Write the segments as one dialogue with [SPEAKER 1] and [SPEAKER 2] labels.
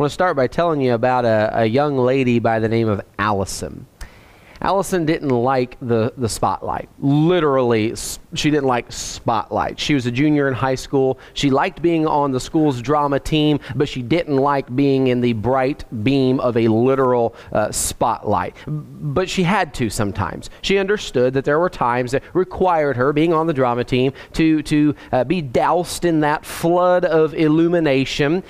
[SPEAKER 1] I want to start by telling you about a, a young lady by the name of Allison. Allison didn't like the, the spotlight. Literally, she didn't like spotlight. She was a junior in high school. She liked being on the school's drama team, but she didn't like being in the bright beam of a literal uh, spotlight. But she had to sometimes. She understood that there were times that required her, being on the drama team, to, to uh, be doused in that flood of illumination.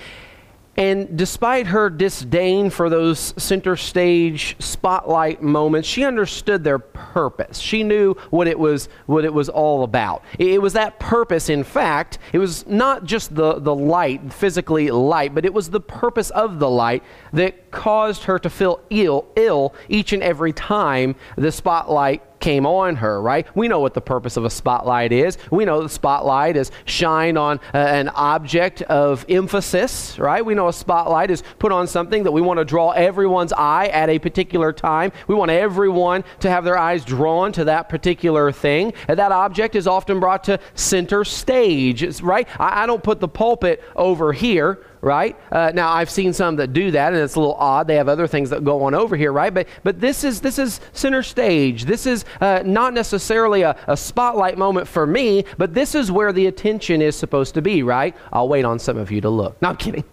[SPEAKER 1] And despite her disdain for those center stage spotlight moments, she understood their purpose. She knew what it was, what it was all about. It was that purpose, in fact, it was not just the, the light, physically light, but it was the purpose of the light that caused her to feel ill, ill each and every time the spotlight came on her, right? We know what the purpose of a spotlight is. We know the spotlight is shine on uh, an object of emphasis, right? We know a spotlight is put on something that we want to draw everyone's eye at a particular time. We want everyone to have their eyes drawn to that particular thing. And that object is often brought to center stage, right? I, I don't put the pulpit over here right? Uh, now I've seen some that do that, and it's a little odd. They have other things that go on over here, right? But but this is this is center stage. This is uh, not necessarily a, a spotlight moment for me, but this is where the attention is supposed to be, right? I'll wait on some of you to look. No, I'm kidding.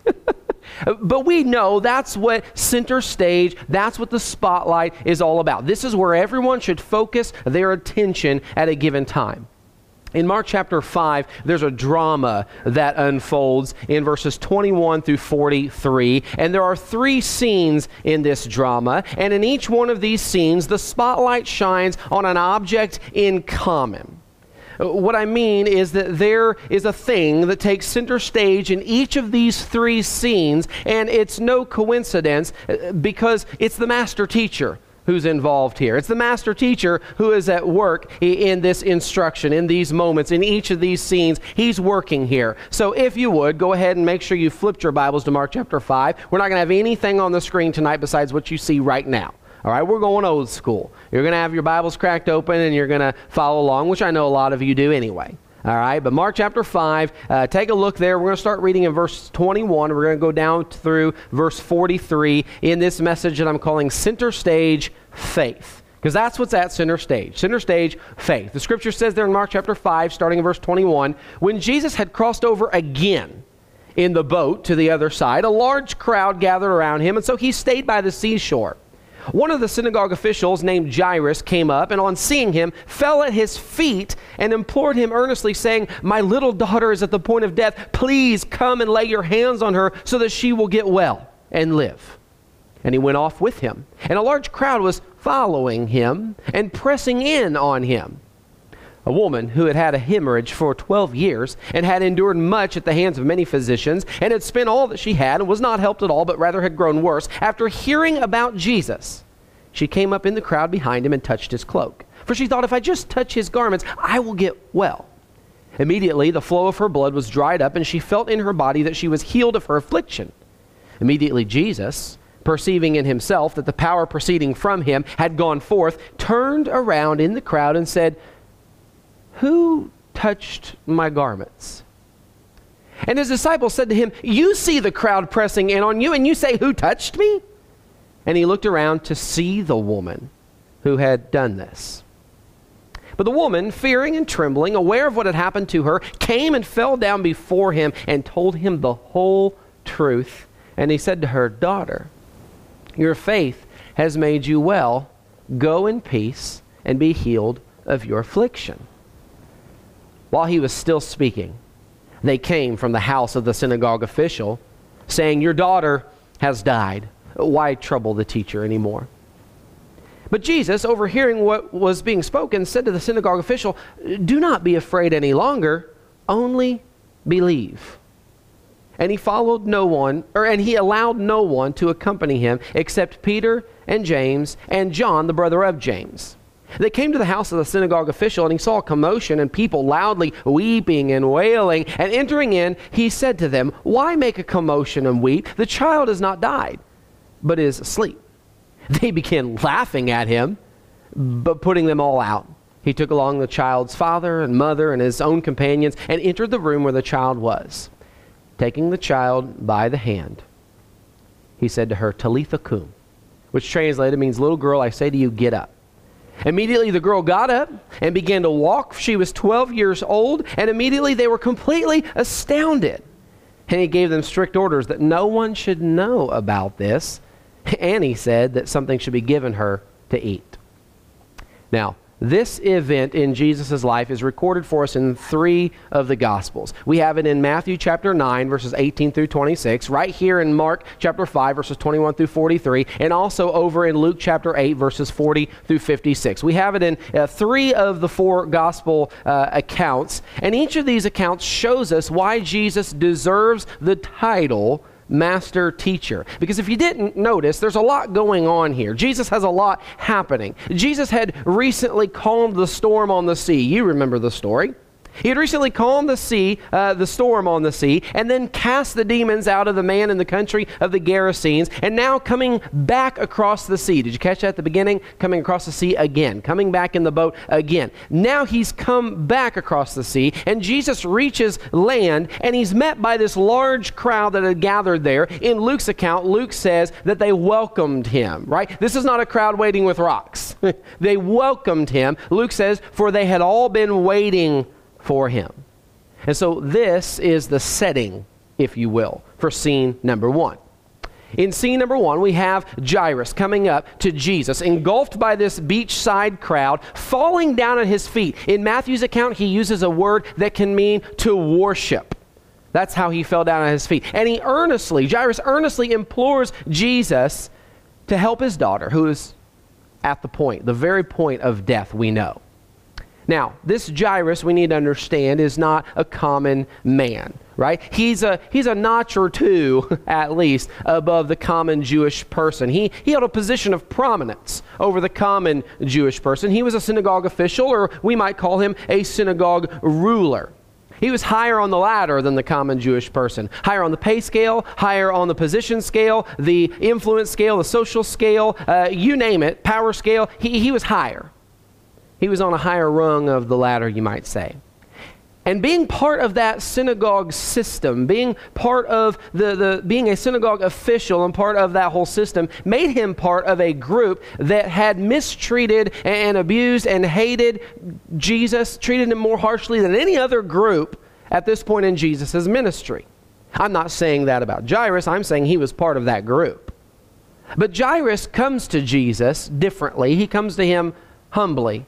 [SPEAKER 1] but we know that's what center stage, that's what the spotlight is all about. This is where everyone should focus their attention at a given time. In Mark chapter 5, there's a drama that unfolds in verses 21 through 43. And there are three scenes in this drama. And in each one of these scenes, the spotlight shines on an object in common. What I mean is that there is a thing that takes center stage in each of these three scenes, and it's no coincidence uh, because it's the master teacher who's involved here. It's the master teacher who is at work in this instruction, in these moments, in each of these scenes. He's working here. So if you would, go ahead and make sure you flipped your Bibles to Mark chapter 5. We're not going to have anything on the screen tonight besides what you see right now. All right, we're going old school. You're going to have your Bibles cracked open and you're going to follow along, which I know a lot of you do anyway. All right, but Mark chapter 5, uh, take a look there. We're going to start reading in verse 21. We're going to go down through verse 43 in this message that I'm calling Center Stage Faith. Because that's what's at center stage. Center stage, faith. The scripture says there in Mark chapter 5, starting in verse 21, when Jesus had crossed over again in the boat to the other side, a large crowd gathered around him, and so he stayed by the seashore. One of the synagogue officials named Jairus came up and on seeing him fell at his feet and implored him earnestly, saying, My little daughter is at the point of death. Please come and lay your hands on her so that she will get well and live. And he went off with him. And a large crowd was following him and pressing in on him. A woman who had had a hemorrhage for 12 years and had endured much at the hands of many physicians and had spent all that she had and was not helped at all, but rather had grown worse, after hearing about Jesus, she came up in the crowd behind him and touched his cloak. For she thought, if I just touch his garments, I will get well. Immediately, the flow of her blood was dried up, and she felt in her body that she was healed of her affliction. Immediately, Jesus, perceiving in himself that the power proceeding from him had gone forth, turned around in the crowd and said, who touched my garments? And his disciples said to him, You see the crowd pressing in on you, and you say, Who touched me? And he looked around to see the woman who had done this. But the woman, fearing and trembling, aware of what had happened to her, came and fell down before him and told him the whole truth. And he said to her, Daughter, your faith has made you well. Go in peace and be healed of your affliction. While he was still speaking, they came from the house of the synagogue official, saying, Your daughter has died. Why trouble the teacher anymore? But Jesus, overhearing what was being spoken, said to the synagogue official, Do not be afraid any longer, only believe. And he followed no one, or and he allowed no one to accompany him except Peter and James and John, the brother of James. They came to the house of the synagogue official, and he saw a commotion and people loudly weeping and wailing. And entering in, he said to them, Why make a commotion and weep? The child has not died, but is asleep. They began laughing at him, but putting them all out. He took along the child's father and mother and his own companions and entered the room where the child was. Taking the child by the hand, he said to her, Talitha cum, which translated means, Little girl, I say to you, get up. Immediately the girl got up and began to walk. She was 12 years old, and immediately they were completely astounded. And he gave them strict orders that no one should know about this. And he said that something should be given her to eat. Now, this event in Jesus' life is recorded for us in three of the Gospels. We have it in Matthew chapter 9, verses 18 through 26, right here in Mark chapter 5, verses 21 through 43, and also over in Luke chapter 8, verses 40 through 56. We have it in uh, three of the four Gospel uh, accounts, and each of these accounts shows us why Jesus deserves the title master teacher. Because if you didn't notice, there's a lot going on here. Jesus has a lot happening. Jesus had recently calmed the storm on the sea. You remember the story. He had recently calmed the sea, uh, the storm on the sea, and then cast the demons out of the man in the country of the Gerasenes, and now coming back across the sea. Did you catch that at the beginning? Coming across the sea again, coming back in the boat again. Now he's come back across the sea, and Jesus reaches land, and he's met by this large crowd that had gathered there. In Luke's account, Luke says that they welcomed him, right? This is not a crowd waiting with rocks. they welcomed him. Luke says, for they had all been waiting for him. And so this is the setting, if you will, for scene number one. In scene number one, we have Jairus coming up to Jesus, engulfed by this beachside crowd, falling down at his feet. In Matthew's account, he uses a word that can mean to worship. That's how he fell down at his feet. And he earnestly, Jairus earnestly implores Jesus to help his daughter, who is at the point, the very point of death, we know. Now, this Jairus, we need to understand, is not a common man, right? He's a, he's a notch or two, at least, above the common Jewish person. He, he held a position of prominence over the common Jewish person. He was a synagogue official, or we might call him a synagogue ruler. He was higher on the ladder than the common Jewish person. Higher on the pay scale, higher on the position scale, the influence scale, the social scale, uh, you name it, power scale. He, he was higher. He was on a higher rung of the ladder, you might say. And being part of that synagogue system, being part of the, the being a synagogue official and part of that whole system, made him part of a group that had mistreated and abused and hated Jesus, treated him more harshly than any other group at this point in Jesus' ministry. I'm not saying that about Jairus, I'm saying he was part of that group. But Jairus comes to Jesus differently. He comes to him humbly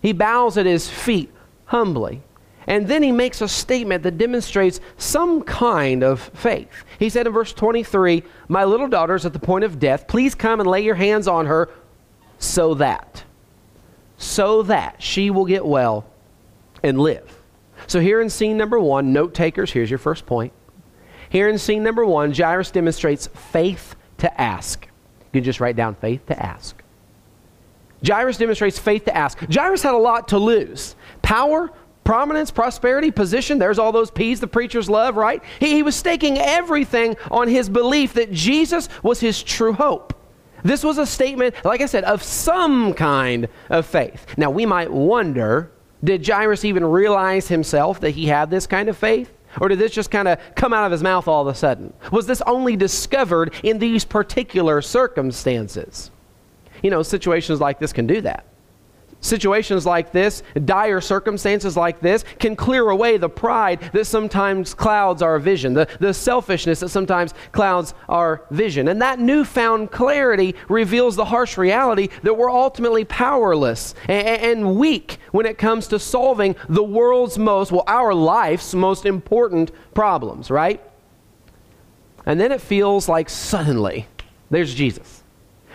[SPEAKER 1] he bows at his feet humbly. And then he makes a statement that demonstrates some kind of faith. He said in verse 23, My little daughter is at the point of death. Please come and lay your hands on her so that, so that she will get well and live. So here in scene number one, note takers, here's your first point. Here in scene number one, Jairus demonstrates faith to ask. You can just write down faith to ask. Jairus demonstrates faith to ask. Jairus had a lot to lose power, prominence, prosperity, position. There's all those P's the preachers love, right? He, he was staking everything on his belief that Jesus was his true hope. This was a statement, like I said, of some kind of faith. Now, we might wonder did Jairus even realize himself that he had this kind of faith? Or did this just kind of come out of his mouth all of a sudden? Was this only discovered in these particular circumstances? You know, situations like this can do that. Situations like this, dire circumstances like this, can clear away the pride that sometimes clouds our vision, the, the selfishness that sometimes clouds our vision. And that newfound clarity reveals the harsh reality that we're ultimately powerless and, and weak when it comes to solving the world's most, well, our life's most important problems, right? And then it feels like suddenly there's Jesus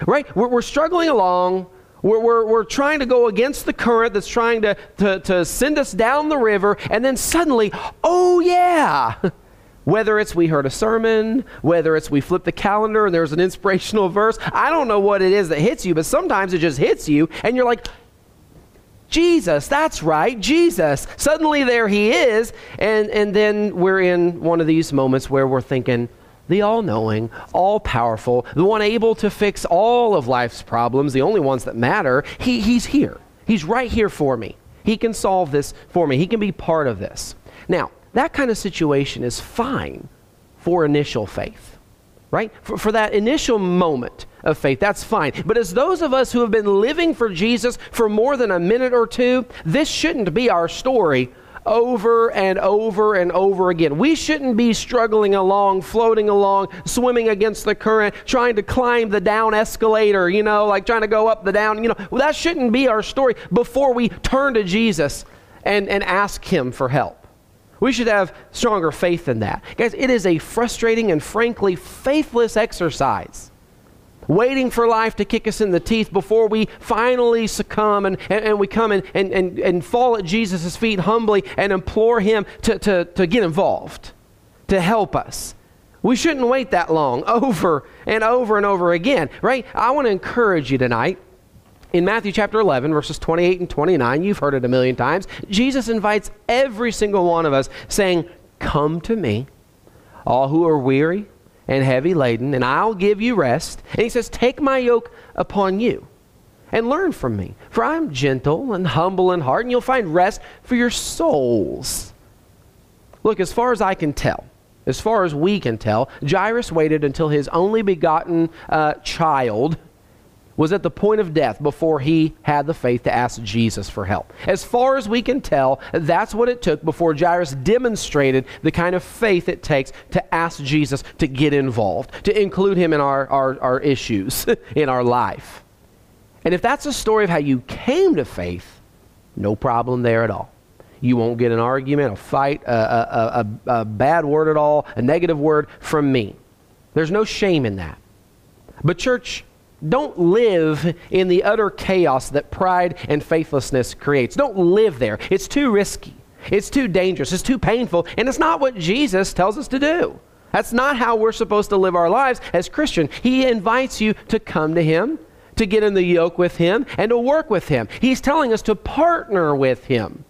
[SPEAKER 1] right? We're, we're struggling along. We're, we're, we're, trying to go against the current that's trying to, to, to send us down the river, and then suddenly, oh yeah! Whether it's we heard a sermon, whether it's we flip the calendar and there's an inspirational verse, I don't know what it is that hits you, but sometimes it just hits you, and you're like, Jesus, that's right, Jesus. Suddenly there he is, and, and then we're in one of these moments where we're thinking, the all knowing, all powerful, the one able to fix all of life's problems, the only ones that matter, he, he's here. He's right here for me. He can solve this for me. He can be part of this. Now, that kind of situation is fine for initial faith. right? For, for that initial moment of faith, that's fine. But as those of us who have been living for Jesus for more than a minute or two, this shouldn't be our story over and over and over again. We shouldn't be struggling along, floating along, swimming against the current, trying to climb the down escalator, you know, like trying to go up the down. You know, well, that shouldn't be our story before we turn to Jesus and, and ask Him for help. We should have stronger faith than that. Guys, it is a frustrating and frankly faithless exercise. Waiting for life to kick us in the teeth before we finally succumb and, and, and we come and, and, and, and fall at Jesus' feet humbly and implore Him to, to, to get involved, to help us. We shouldn't wait that long over and over and over again, right? I want to encourage you tonight in Matthew chapter 11, verses 28 and 29, you've heard it a million times, Jesus invites every single one of us, saying, Come to me, all who are weary and heavy laden, and I'll give you rest. And he says, Take my yoke upon you and learn from me, for I am gentle and humble in heart, and you'll find rest for your souls. Look, as far as I can tell, as far as we can tell, Jairus waited until his only begotten uh, child was at the point of death before he had the faith to ask Jesus for help. As far as we can tell, that's what it took before Jairus demonstrated the kind of faith it takes to ask Jesus to get involved, to include him in our, our, our issues in our life. And if that's a story of how you came to faith, no problem there at all. You won't get an argument, a fight, a, a, a, a bad word at all, a negative word from me. There's no shame in that. But, church, don't live in the utter chaos that pride and faithlessness creates. Don't live there. It's too risky. It's too dangerous. It's too painful. And it's not what Jesus tells us to do. That's not how we're supposed to live our lives as Christian. He invites you to come to Him, to get in the yoke with Him, and to work with Him. He's telling us to partner with Him.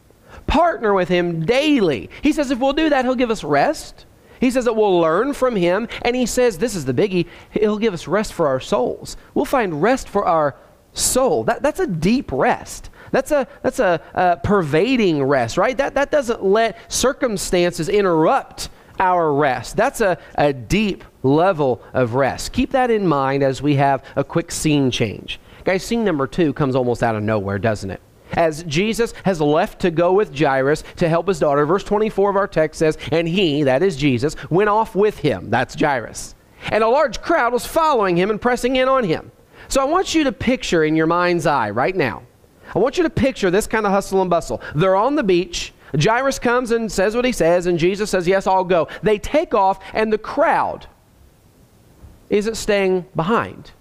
[SPEAKER 1] Partner with Him daily. He says if we'll do that, He'll give us rest. He says that we'll learn from him, and he says, this is the biggie, he'll give us rest for our souls. We'll find rest for our soul. That, that's a deep rest. That's a, that's a, a pervading rest, right? That, that doesn't let circumstances interrupt our rest. That's a, a deep level of rest. Keep that in mind as we have a quick scene change. Guys, scene number two comes almost out of nowhere, doesn't it? As Jesus has left to go with Jairus to help his daughter. Verse 24 of our text says, And he, that is Jesus, went off with him. That's Jairus. And a large crowd was following him and pressing in on him. So I want you to picture in your mind's eye right now, I want you to picture this kind of hustle and bustle. They're on the beach. Jairus comes and says what he says, and Jesus says, Yes, I'll go. They take off, and the crowd isn't staying behind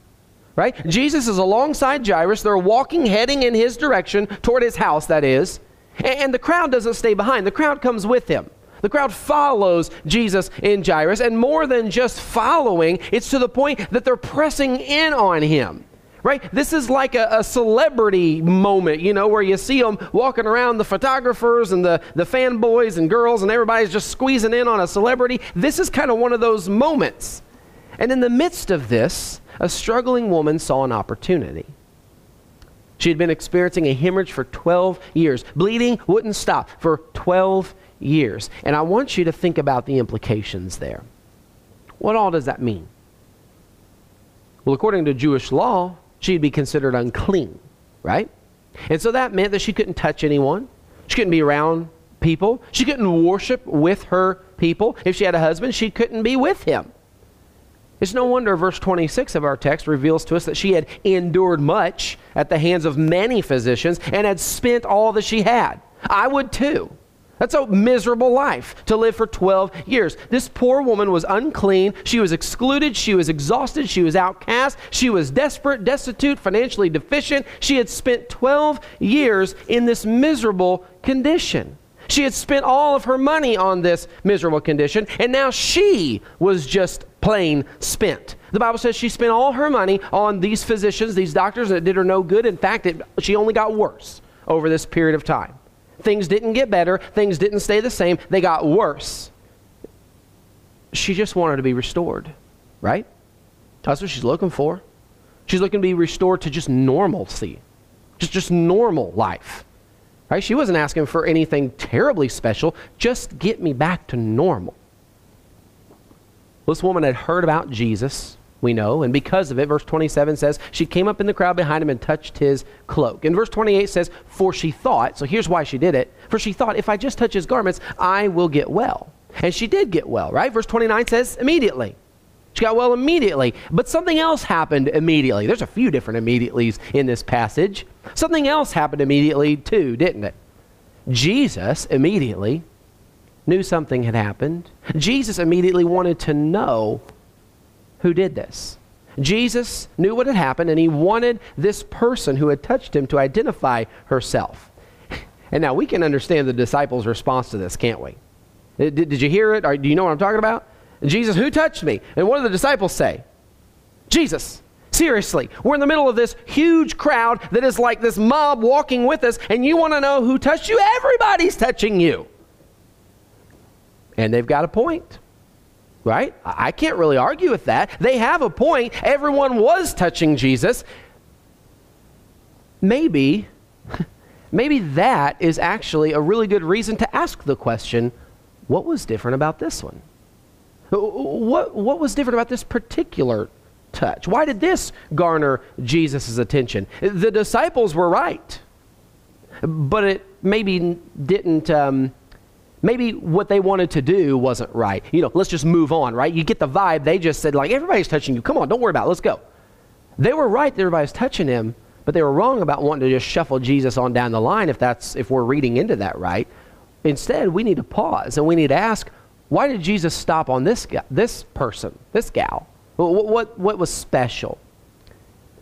[SPEAKER 1] right? Jesus is alongside Jairus. They're walking, heading in his direction, toward his house, that is. And the crowd doesn't stay behind, the crowd comes with him. The crowd follows Jesus in Jairus, and more than just following, it's to the point that they're pressing in on him. Right? This is like a, a, celebrity moment, you know, where you see them walking around, the photographers and the, the fanboys and girls, and everybody's just squeezing in on a celebrity. This is kind of one of those moments. And in the midst of this, a struggling woman saw an opportunity. She had been experiencing a hemorrhage for 12 years. Bleeding wouldn't stop for 12 years. And I want you to think about the implications there. What all does that mean? Well, according to Jewish law, she'd be considered unclean, right? And so that meant that she couldn't touch anyone. She couldn't be around people. She couldn't worship with her people. If she had a husband, she couldn't be with him. It's no wonder verse 26 of our text reveals to us that she had endured much at the hands of many physicians and had spent all that she had. I would too. That's a miserable life to live for 12 years. This poor woman was unclean. She was excluded. She was exhausted. She was outcast. She was desperate, destitute, financially deficient. She had spent 12 years in this miserable condition. She had spent all of her money on this miserable condition, and now she was just plain spent. The Bible says she spent all her money on these physicians, these doctors that did her no good. In fact, it, she only got worse over this period of time. Things didn't get better, things didn't stay the same, they got worse. She just wanted to be restored, right? That's what she's looking for. She's looking to be restored to just normalcy, just, just normal life. Right? She wasn't asking for anything terribly special, just get me back to normal. This woman had heard about Jesus, we know, and because of it, verse 27 says, she came up in the crowd behind him and touched his cloak. And verse 28 says, for she thought, so here's why she did it, for she thought, if I just touch his garments, I will get well. And she did get well, right? Verse 29 says, immediately. She got well immediately. But something else happened immediately. There's a few different immediatelys in this passage. Something else happened immediately, too, didn't it? Jesus immediately knew something had happened. Jesus immediately wanted to know who did this. Jesus knew what had happened, and he wanted this person who had touched him to identify herself. And now we can understand the disciples' response to this, can't we? Did, did you hear it? Or do you know what I'm talking about? Jesus, who touched me? And what do the disciples say? Jesus. Seriously, we're in the middle of this huge crowd that is like this mob walking with us, and you want to know who touched you? Everybody's touching you. And they've got a point, right? I can't really argue with that. They have a point. Everyone was touching Jesus. Maybe, maybe that is actually a really good reason to ask the question what was different about this one? What, what was different about this particular touch? Why did this garner Jesus' attention? The disciples were right, but it maybe didn't. Um, maybe what they wanted to do wasn't right. You know, let's just move on, right? You get the vibe. They just said, like, everybody's touching you. Come on, don't worry about it. Let's go. They were right that everybody's touching him, but they were wrong about wanting to just shuffle Jesus on down the line if that's if we're reading into that right. Instead, we need to pause and we need to ask, why did Jesus stop on this this person, this gal? What, what, what was special?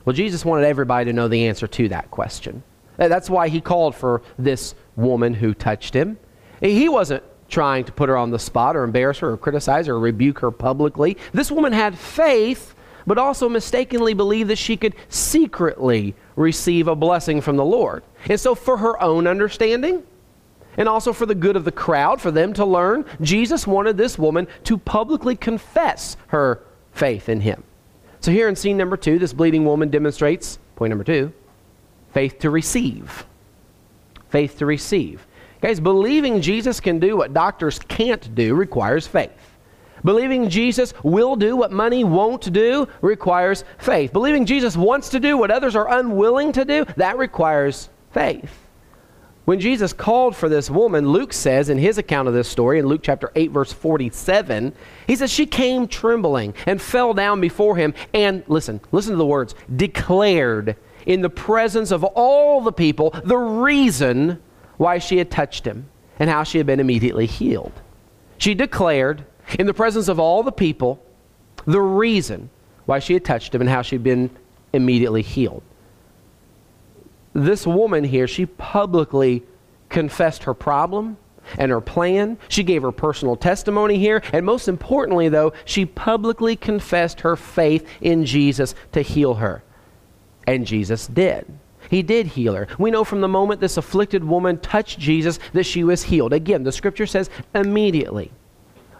[SPEAKER 1] Well, Jesus wanted everybody to know the answer to that question. That's why he called for this woman who touched him. He wasn't trying to put her on the spot or embarrass her or criticize her or rebuke her publicly. This woman had faith, but also mistakenly believed that she could secretly receive a blessing from the Lord. And so, for her own understanding, and also for the good of the crowd, for them to learn, Jesus wanted this woman to publicly confess her faith in him. So, here in scene number two, this bleeding woman demonstrates, point number two, faith to receive. Faith to receive. Guys, believing Jesus can do what doctors can't do requires faith. Believing Jesus will do what money won't do requires faith. Believing Jesus wants to do what others are unwilling to do, that requires faith. When Jesus called for this woman, Luke says in his account of this story, in Luke chapter 8, verse 47, he says, She came trembling and fell down before him and, listen, listen to the words, declared in the presence of all the people the reason why she had touched him and how she had been immediately healed. She declared in the presence of all the people the reason why she had touched him and how she had been immediately healed. This woman here, she publicly confessed her problem and her plan. She gave her personal testimony here. And most importantly, though, she publicly confessed her faith in Jesus to heal her. And Jesus did. He did heal her. We know from the moment this afflicted woman touched Jesus that she was healed. Again, the scripture says immediately.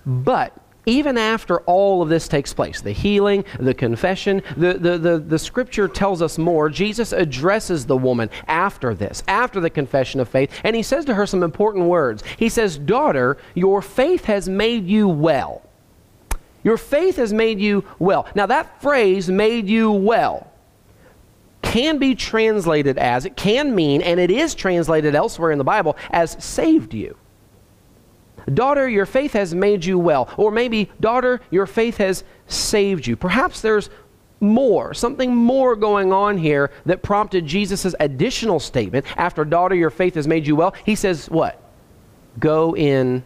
[SPEAKER 1] But even after all of this takes place the healing, the confession the, the, the, the, scripture tells us more. Jesus addresses the woman after this, after the confession of faith, and he says to her some important words. He says, Daughter, your faith has made you well. Your faith has made you well. Now, that phrase, made you well, can be translated as, it can mean, and it is translated elsewhere in the Bible, as saved you. Daughter, your faith has made you well. Or maybe, daughter, your faith has saved you. Perhaps there's more, something more going on here that prompted Jesus' additional statement after, daughter, your faith has made you well. He says, what? Go in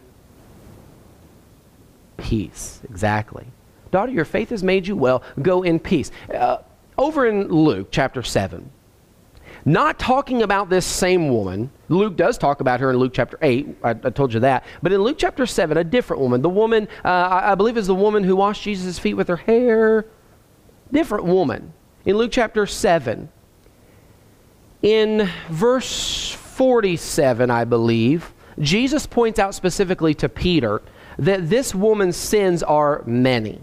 [SPEAKER 1] peace. Exactly. Daughter, your faith has made you well. Go in peace. Uh, over in Luke chapter 7, not talking about this same woman. Luke does talk about her in Luke chapter 8. I, I told you that. But in Luke chapter 7, a different woman. The woman, uh, I, I believe, is the woman who washed Jesus' feet with her hair. Different woman. In Luke chapter 7, in verse 47, I believe, Jesus points out specifically to Peter that this woman's sins are many.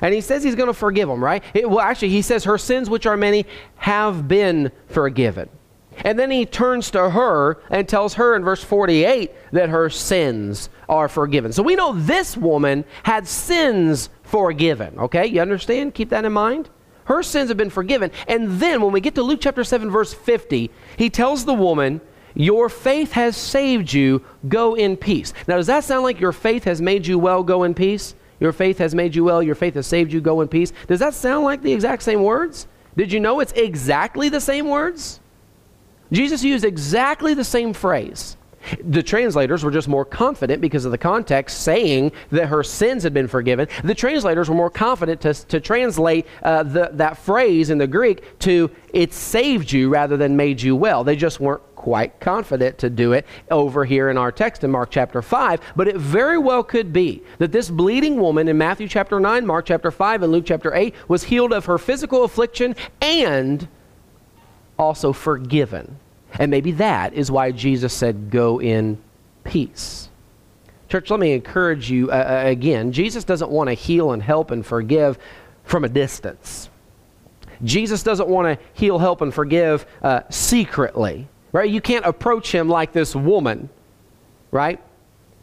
[SPEAKER 1] And he says he's going to forgive them, right? It, well, actually, he says her sins, which are many, have been forgiven. And then he turns to her and tells her in verse 48 that her sins are forgiven. So we know this woman had sins forgiven. Okay, you understand? Keep that in mind. Her sins have been forgiven. And then when we get to Luke chapter 7, verse 50, he tells the woman, Your faith has saved you. Go in peace. Now, does that sound like your faith has made you well? Go in peace? Your faith has made you well. Your faith has saved you. Go in peace. Does that sound like the exact same words? Did you know it's exactly the same words? Jesus used exactly the same phrase. The translators were just more confident because of the context saying that her sins had been forgiven. The translators were more confident to, to translate uh, the, that phrase in the Greek to it saved you rather than made you well. They just weren't quite confident to do it over here in our text in Mark chapter 5. But it very well could be that this bleeding woman in Matthew chapter 9, Mark chapter 5, and Luke chapter 8 was healed of her physical affliction and also forgiven. And maybe that is why Jesus said, Go in peace. Church, let me encourage you uh, uh, again. Jesus doesn't want to heal and help and forgive from a distance. Jesus doesn't want to heal, help, and forgive uh, secretly, right? You can't approach him like this woman, right?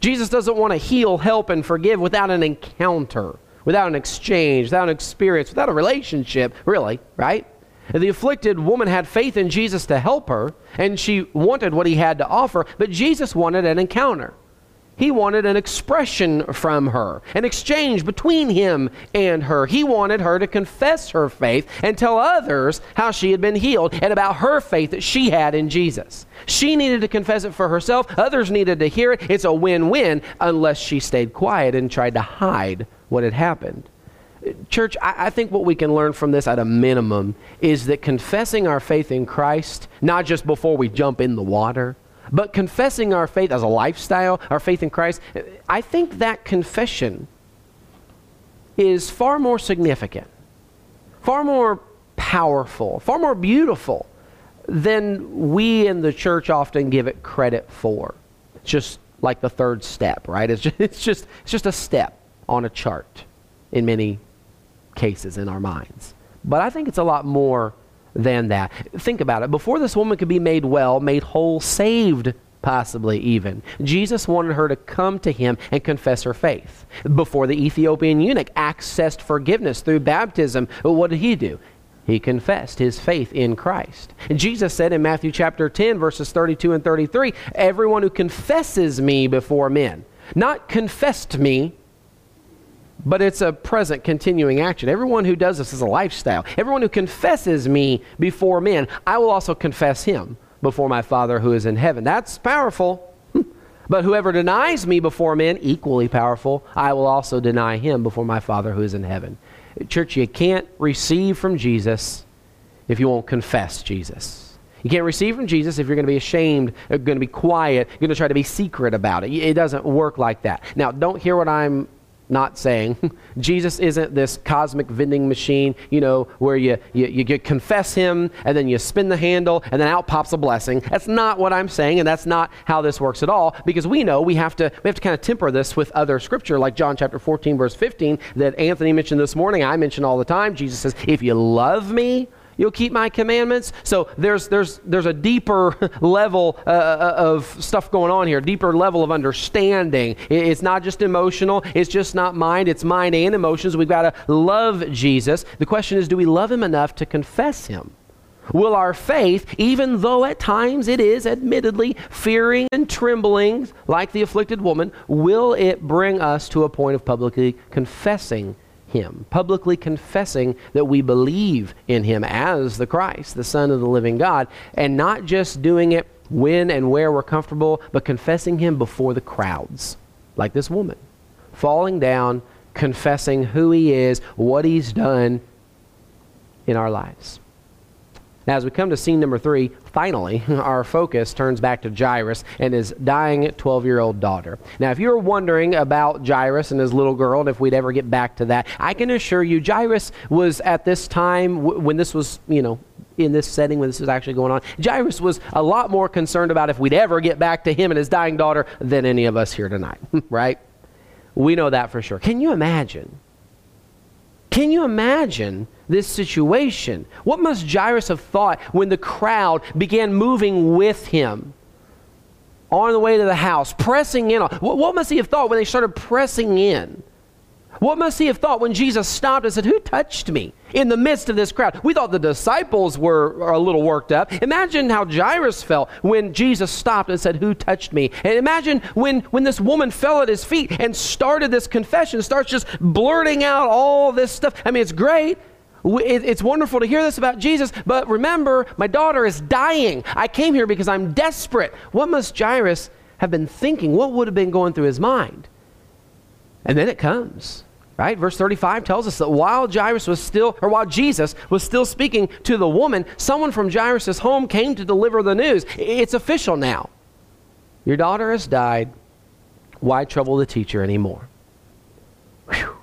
[SPEAKER 1] Jesus doesn't want to heal, help, and forgive without an encounter, without an exchange, without an experience, without a relationship, really, right? The afflicted woman had faith in Jesus to help her, and she wanted what he had to offer, but Jesus wanted an encounter. He wanted an expression from her, an exchange between him and her. He wanted her to confess her faith and tell others how she had been healed and about her faith that she had in Jesus. She needed to confess it for herself, others needed to hear it. It's a win win unless she stayed quiet and tried to hide what had happened. Church, I, I, think what we can learn from this at a minimum is that confessing our faith in Christ, not just before we jump in the water, but confessing our faith as a lifestyle, our faith in Christ, I think that confession is far more significant, far more powerful, far more beautiful than we in the church often give it credit for. It's just like the third step, right? It's just, it's just, it's just a step on a chart in many cases in our minds. But I think it's a lot more than that. Think about it. Before this woman could be made well, made whole, saved, possibly even, Jesus wanted her to come to him and confess her faith. Before the Ethiopian eunuch accessed forgiveness through baptism, what did he do? He confessed his faith in Christ. Jesus said in Matthew chapter 10, verses 32 and 33, Everyone who confesses me before men, not confessed me, but it's a present continuing action. Everyone who does this is a lifestyle. Everyone who confesses me before men, I will also confess him before my Father who is in heaven. That's powerful. Hmm. But whoever denies me before men, equally powerful, I will also deny him before my Father who is in heaven. Church, you can't receive from Jesus if you won't confess Jesus. You can't receive from Jesus if you're going to be ashamed, uh, going to be quiet, going to try to be secret about it. It doesn't work like that. Now, don't hear what I'm not saying. Jesus isn't this cosmic vending machine, you know, where you, you, you confess him and then you spin the handle and then out pops a blessing. That's not what I'm saying, and that's not how this works at all, because we know we have to we have to kind of temper this with other scripture, like John chapter 14, verse 15, that Anthony mentioned this morning, I mention all the time. Jesus says, If you love me, You'll keep my commandments. So there's, there's, there's a deeper level uh, uh, of stuff going on here, deeper level of understanding. It's not just emotional, it's just not mind, it's mind and emotions. We've got to love Jesus. The question is do we love him enough to confess him? Will our faith, even though at times it is admittedly fearing and trembling like the afflicted woman, will it bring us to a point of publicly confessing him, publicly confessing that we believe in him as the Christ, the Son of the living God, and not just doing it when and where we're comfortable, but confessing him before the crowds, like this woman, falling down, confessing who he is, what he's done in our lives. Now, as we come to scene number three, finally, our focus turns back to Jairus and his dying 12 year old daughter. Now, if you're wondering about Jairus and his little girl, and if we'd ever get back to that, I can assure you, Jairus was at this time, when this was, you know, in this setting when this was actually going on, Jairus was a lot more concerned about if we'd ever get back to him and his dying daughter than any of us here tonight, right? We know that for sure. Can you imagine? Can you imagine this situation? What must Jairus have thought when the crowd began moving with him on the way to the house, pressing in? What, what must he have thought when they started pressing in? What must he have thought when Jesus stopped and said, Who touched me in the midst of this crowd? We thought the disciples were a little worked up. Imagine how Jairus felt when Jesus stopped and said, Who touched me? And imagine when, when this woman fell at his feet and started this confession, starts just blurting out all this stuff. I mean, it's great. It's wonderful to hear this about Jesus, but remember, my daughter is dying. I came here because I'm desperate. What must Jairus have been thinking? What would have been going through his mind? And then it comes. Right? Verse 35 tells us that while Jairus was still, or while Jesus was still speaking to the woman, someone from Jairus' home came to deliver the news. It's official now. Your daughter has died. Why trouble the teacher anymore? Whew.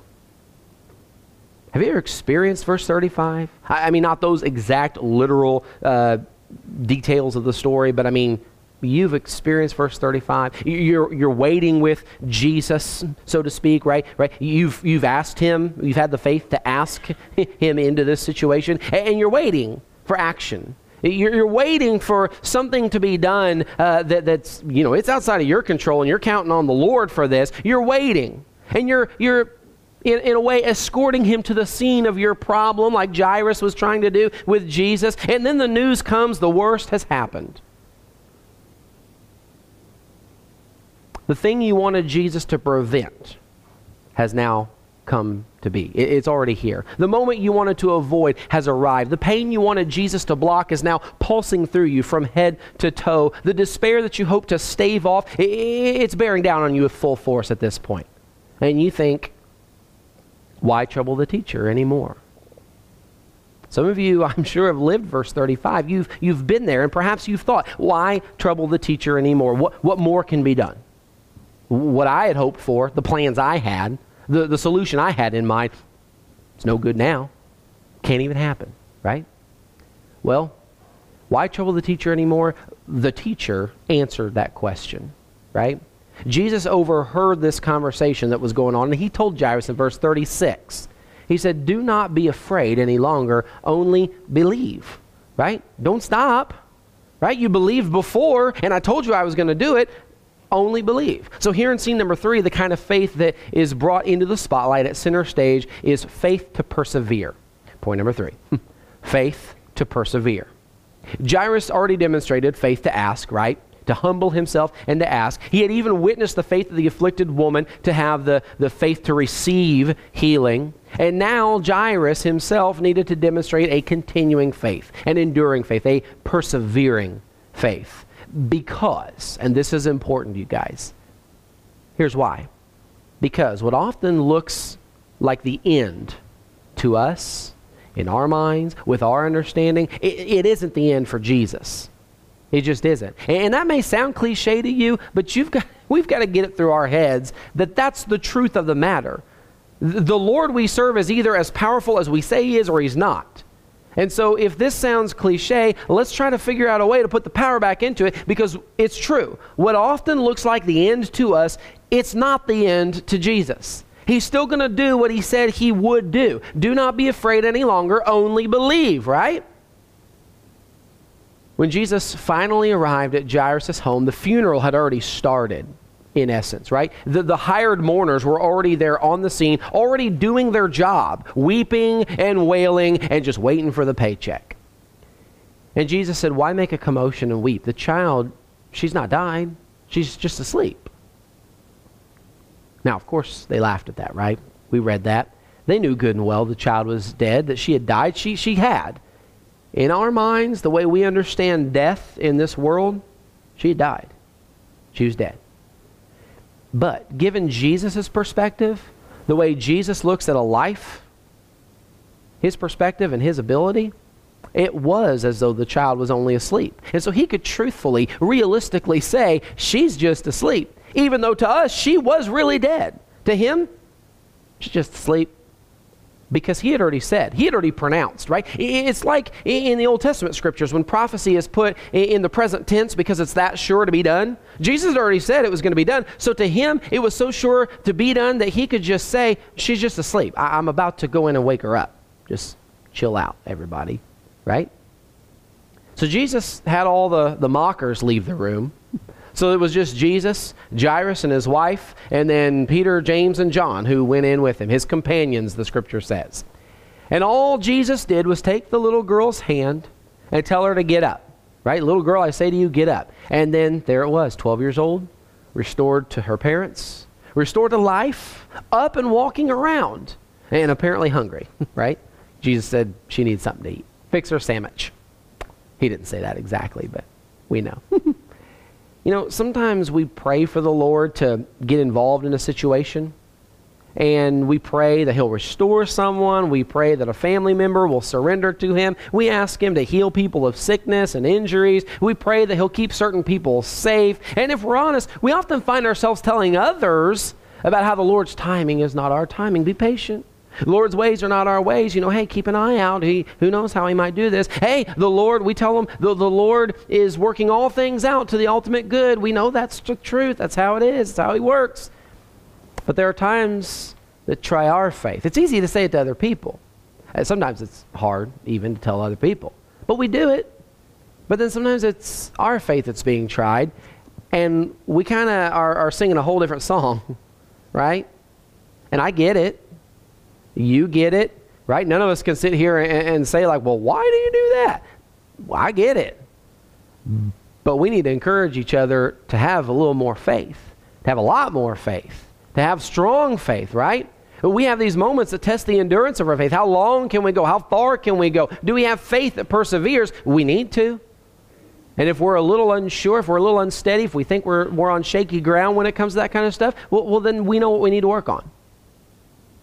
[SPEAKER 1] Have you ever experienced verse 35? I mean, not those exact literal uh, details of the story, but I mean, you've experienced verse 35 you're, you're waiting with jesus so to speak right? Right? You've, you've asked him you've had the faith to ask him into this situation and you're waiting for action. You're, you're waiting for something to be done uh, that, that's you know it's outside of your control and you're counting on the lord for this. You're waiting. And you're you're in, in, a way, escorting him to the scene of your problem, like Jairus was trying to do with Jesus. And then the news comes the worst has happened. The thing you wanted Jesus to prevent has now come to be. It's already here. The moment you wanted to avoid has arrived. The pain you wanted Jesus to block is now pulsing through you from head to toe. The despair that you hope to stave off, it's bearing down on you with full force at this point. And you think, why trouble the teacher anymore? Some of you, I'm sure, have lived verse 35. You've, you've been there, and perhaps you've thought, why trouble the teacher anymore? What, what more can be done? What I had hoped for, the plans I had, the, the solution I had in mind, it's no good now. Can't even happen, right? Well, why trouble the teacher anymore? The teacher answered that question, right? Jesus overheard this conversation that was going on, and he told Jairus in verse 36, he said, Do not be afraid any longer, only believe, right? Don't stop, right? You believed before, and I told you I was going to do it only believe. So, here in scene number three, the kind of faith that is brought into the spotlight at center stage is faith to persevere. Point number three hmm. faith to persevere. Jairus already demonstrated faith to ask, right? To humble himself and to ask. He had even witnessed the faith of the afflicted woman to have the, the faith to receive healing. And now Jairus himself needed to demonstrate a continuing faith, an enduring faith, a persevering faith. Because, and this is important, you guys. Here's why. Because what often looks like the end to us, in our minds, with our understanding, it, it isn't the end for Jesus. It just isn't. And that may sound cliche to you, but you've got, we've got to get it through our heads that that's the truth of the matter. The Lord we serve is either as powerful as we say he is or he's not. And so, if this sounds cliche, let's try to figure out a way to put the power back into it because it's true. What often looks like the end to us, it's not the end to Jesus. He's still going to do what he said he would do. Do not be afraid any longer, only believe, right? When Jesus finally arrived at Jairus' home, the funeral had already started in essence, right? The, the hired mourners were already there on the scene, already doing their job, weeping and wailing and just waiting for the paycheck. And Jesus said, Why make a commotion and weep? The child, she's not died, she's just asleep. Now, of course, they laughed at that, right? We read that. They knew good and well the child was dead, that she had died. She, she had. In our minds, the way we understand death in this world, she had died. She was dead. But given Jesus' perspective, the way Jesus looks at a life, his perspective and his ability, it was as though the child was only asleep. And so he could truthfully, realistically say, she's just asleep. Even though to us, she was really dead. To him, she's just asleep because he had already said, he had already pronounced, right? It's like in the Old Testament scriptures when prophecy is put in the present tense because it's that sure to be done. Jesus had already said it was going to be done. So to him, it was so sure to be done that he could just say, She's just asleep. I- am about to go in and wake her up. Just chill out, everybody, right? So Jesus had all the, the mockers leave the room. So it was just Jesus, Jairus, and his wife, and then Peter, James, and John who went in with him, his companions, the scripture says. And all Jesus did was take the little girl's hand and tell her to get up. Right? Little girl, I say to you, get up. And then there it was, 12 years old, restored to her parents, restored to life, up and walking around, and apparently hungry, right? Jesus said she needs something to eat. Fix her sandwich. He didn't say that exactly, but we know. you know, sometimes we pray for the Lord to get involved in a situation and we pray that he'll restore someone. We pray that a family member will surrender to him. We ask him to heal people of sickness and injuries. We pray that he'll keep certain people safe. And if we're honest, we often find ourselves telling others about how the Lord's timing is not our timing. Be patient. Lord's ways are not our ways. You know, hey, keep an eye out. He, who knows how he might do this? Hey, the Lord, we tell him the, the Lord is working all things out to the ultimate good. We know that's the truth. That's how it is. That's how he works. But there are times that try our faith. It's easy to say it to other people. And sometimes it's hard even to tell other people. But we do it. But then sometimes it's our faith that's being tried. And we kind of are, are singing a whole different song, right? And I get it. You get it, right? None of us can sit here and, and say, like, well, why do you do that? Well, I get it. But we need to encourage each other to have a little more faith, to have a lot more faith to have strong faith, right? We have these moments that test the endurance of our faith. How long can we go? How far can we go? Do we have faith that perseveres? We need to. And if we're a little unsure, if we're a little unsteady, if we think we're, we're on shaky ground when it comes to that kind of stuff, well, well then we know what we need to work on.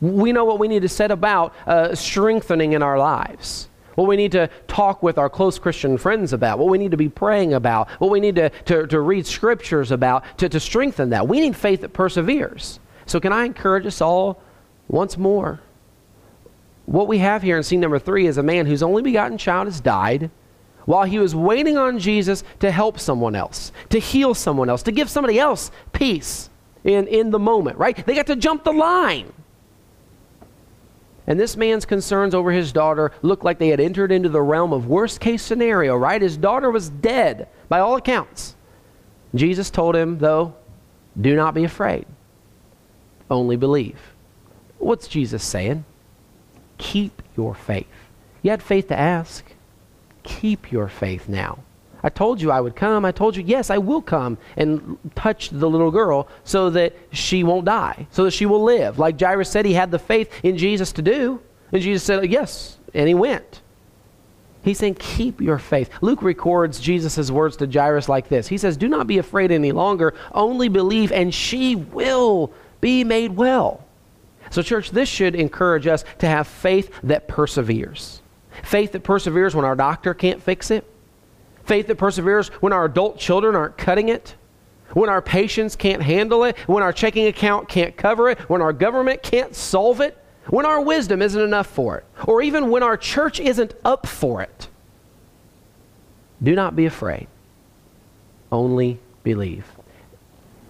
[SPEAKER 1] We know what we need to set about uh, strengthening in our lives what we need to talk with our close Christian friends about, what we need to be praying about, what we need to, to, to read scriptures about to, to strengthen that. We need faith that perseveres. So, can I encourage us all once more? What we have here in scene number three is a man whose only begotten child has died while he was waiting on Jesus to help someone else, to heal someone else, to give somebody else peace in, in the moment, right? They got to jump the line. And this man's concerns over his daughter looked like they had entered into the realm of worst case scenario, right? His daughter was dead by all accounts. Jesus told him, though, do not be afraid, only believe. What's Jesus saying? Keep your faith. You had faith to ask. Keep your faith now. I told you I would come. I told you, yes, I will come and touch the little girl so that she won't die, so that she will live. Like Jairus said, he had the faith in Jesus to do. And Jesus said, yes. And he went. He's saying, keep your faith. Luke records Jesus' words to Jairus like this He says, Do not be afraid any longer, only believe, and she will be made well. So, church, this should encourage us to have faith that perseveres. Faith that perseveres when our doctor can't fix it Faith that perseveres when our adult children aren't cutting it, when our patients can't handle it, when our checking account can't cover it, when our government can't solve it, when our wisdom isn't enough for it, or even when our church isn't up for it. Do not be afraid. Only believe.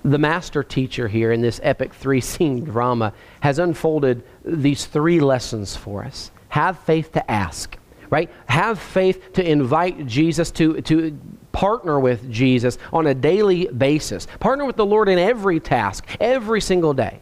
[SPEAKER 1] The master teacher here in this epic three scene drama has unfolded these three lessons for us. Have faith to ask right? Have faith to invite Jesus to, to partner with Jesus on a daily basis. Partner with the Lord in every task, every single day.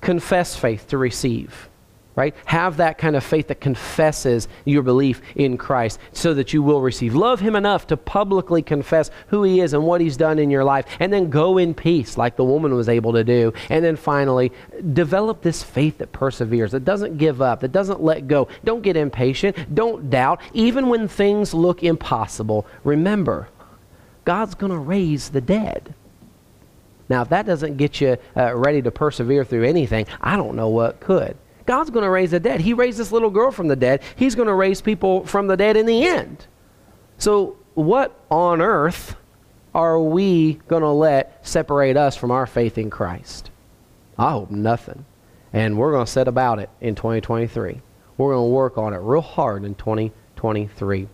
[SPEAKER 1] Confess faith to receive right? Have that kind of faith that confesses your belief in Christ so that you will receive. Love Him enough to publicly confess who He is and what He's done in your life, and then go in peace like the woman was able to do. And then finally, develop this faith that perseveres, that doesn't give up, that doesn't let go. Don't get impatient, don't doubt. Even when things look impossible, remember, God's going to raise the dead. Now, if that doesn't get you uh, ready to persevere through anything, I don't know what could. God's going to raise the dead. He raised this little girl from the dead. He's going to raise people from the dead in the end. So, what on earth are we going to let separate us from our faith in Christ? I hope nothing. And we're going to set about it in 2023. We're going to work on it real hard in 2023.